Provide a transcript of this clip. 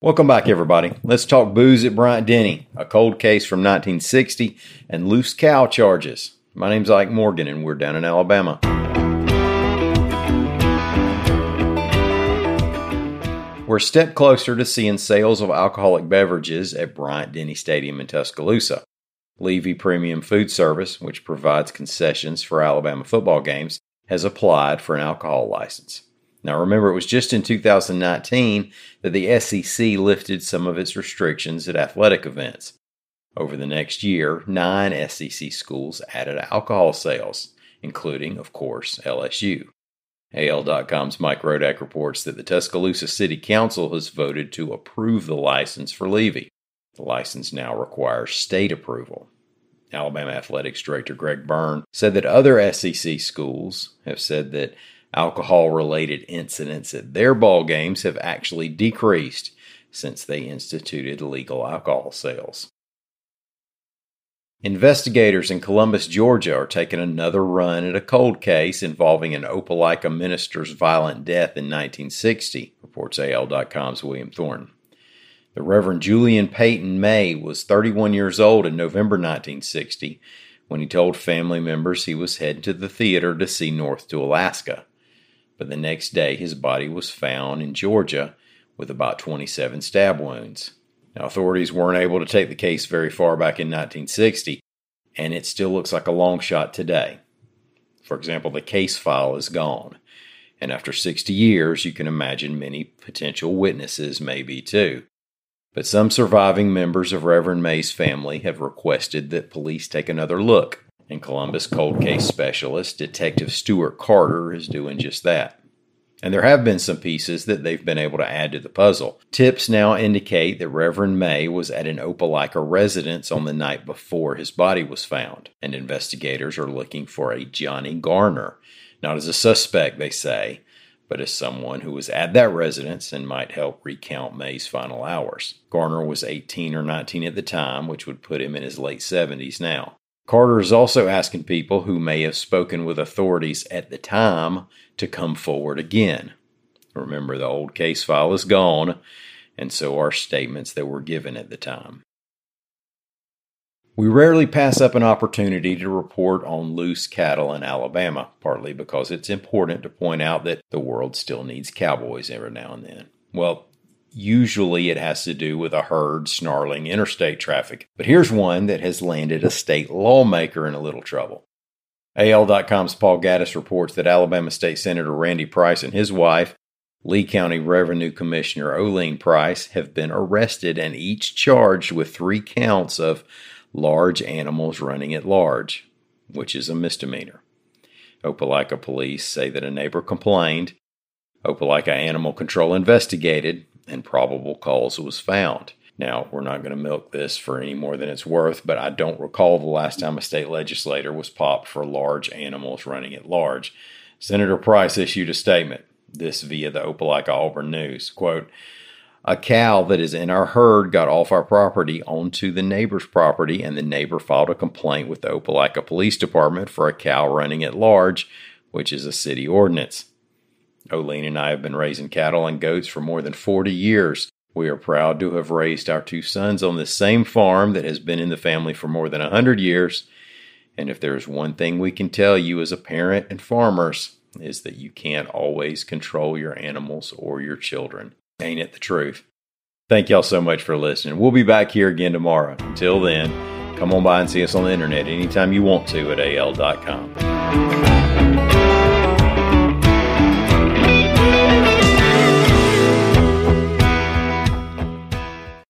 Welcome back, everybody. Let's talk booze at Bryant Denny, a cold case from 1960, and loose cow charges. My name's Ike Morgan, and we're down in Alabama. We're a step closer to seeing sales of alcoholic beverages at Bryant Denny Stadium in Tuscaloosa. Levy Premium Food Service, which provides concessions for Alabama football games, has applied for an alcohol license. Now, remember, it was just in 2019 that the SEC lifted some of its restrictions at athletic events. Over the next year, nine SEC schools added alcohol sales, including, of course, LSU. AL.com's Mike Rodak reports that the Tuscaloosa City Council has voted to approve the license for Levy. The license now requires state approval. Alabama Athletics Director Greg Byrne said that other SEC schools have said that alcohol related incidents at their ball games have actually decreased since they instituted legal alcohol sales. Investigators in Columbus, Georgia are taking another run at a cold case involving an Opelika minister's violent death in 1960, reports AL.com's William Thornton. The Reverend Julian Peyton May was 31 years old in November 1960 when he told family members he was heading to the theater to see North to Alaska but the next day his body was found in Georgia with about 27 stab wounds. Now, authorities weren't able to take the case very far back in 1960, and it still looks like a long shot today. For example, the case file is gone, and after 60 years, you can imagine many potential witnesses may be too. But some surviving members of Reverend May's family have requested that police take another look and Columbus cold case specialist, Detective Stuart Carter, is doing just that. And there have been some pieces that they've been able to add to the puzzle. Tips now indicate that Reverend May was at an Opelika residence on the night before his body was found, and investigators are looking for a Johnny Garner, not as a suspect, they say, but as someone who was at that residence and might help recount May's final hours. Garner was 18 or 19 at the time, which would put him in his late 70s now. Carter is also asking people who may have spoken with authorities at the time to come forward again. Remember, the old case file is gone, and so are statements that were given at the time. We rarely pass up an opportunity to report on loose cattle in Alabama, partly because it's important to point out that the world still needs cowboys every now and then. Well, Usually it has to do with a herd snarling interstate traffic. But here's one that has landed a state lawmaker in a little trouble. AL.com's Paul Gattis reports that Alabama State Senator Randy Price and his wife, Lee County Revenue Commissioner Oline Price, have been arrested and each charged with three counts of large animals running at large, which is a misdemeanor. Opelika police say that a neighbor complained. Opelika Animal Control investigated and probable cause was found. Now, we're not going to milk this for any more than it's worth, but I don't recall the last time a state legislator was popped for large animals running at large. Senator Price issued a statement, this via the Opelika Auburn News. Quote, a cow that is in our herd got off our property onto the neighbor's property, and the neighbor filed a complaint with the Opelika Police Department for a cow running at large, which is a city ordinance. Oline and I have been raising cattle and goats for more than 40 years. We are proud to have raised our two sons on the same farm that has been in the family for more than a 100 years. And if there is one thing we can tell you as a parent and farmers, is that you can't always control your animals or your children. Ain't it the truth? Thank y'all so much for listening. We'll be back here again tomorrow. Until then, come on by and see us on the internet anytime you want to at al.com.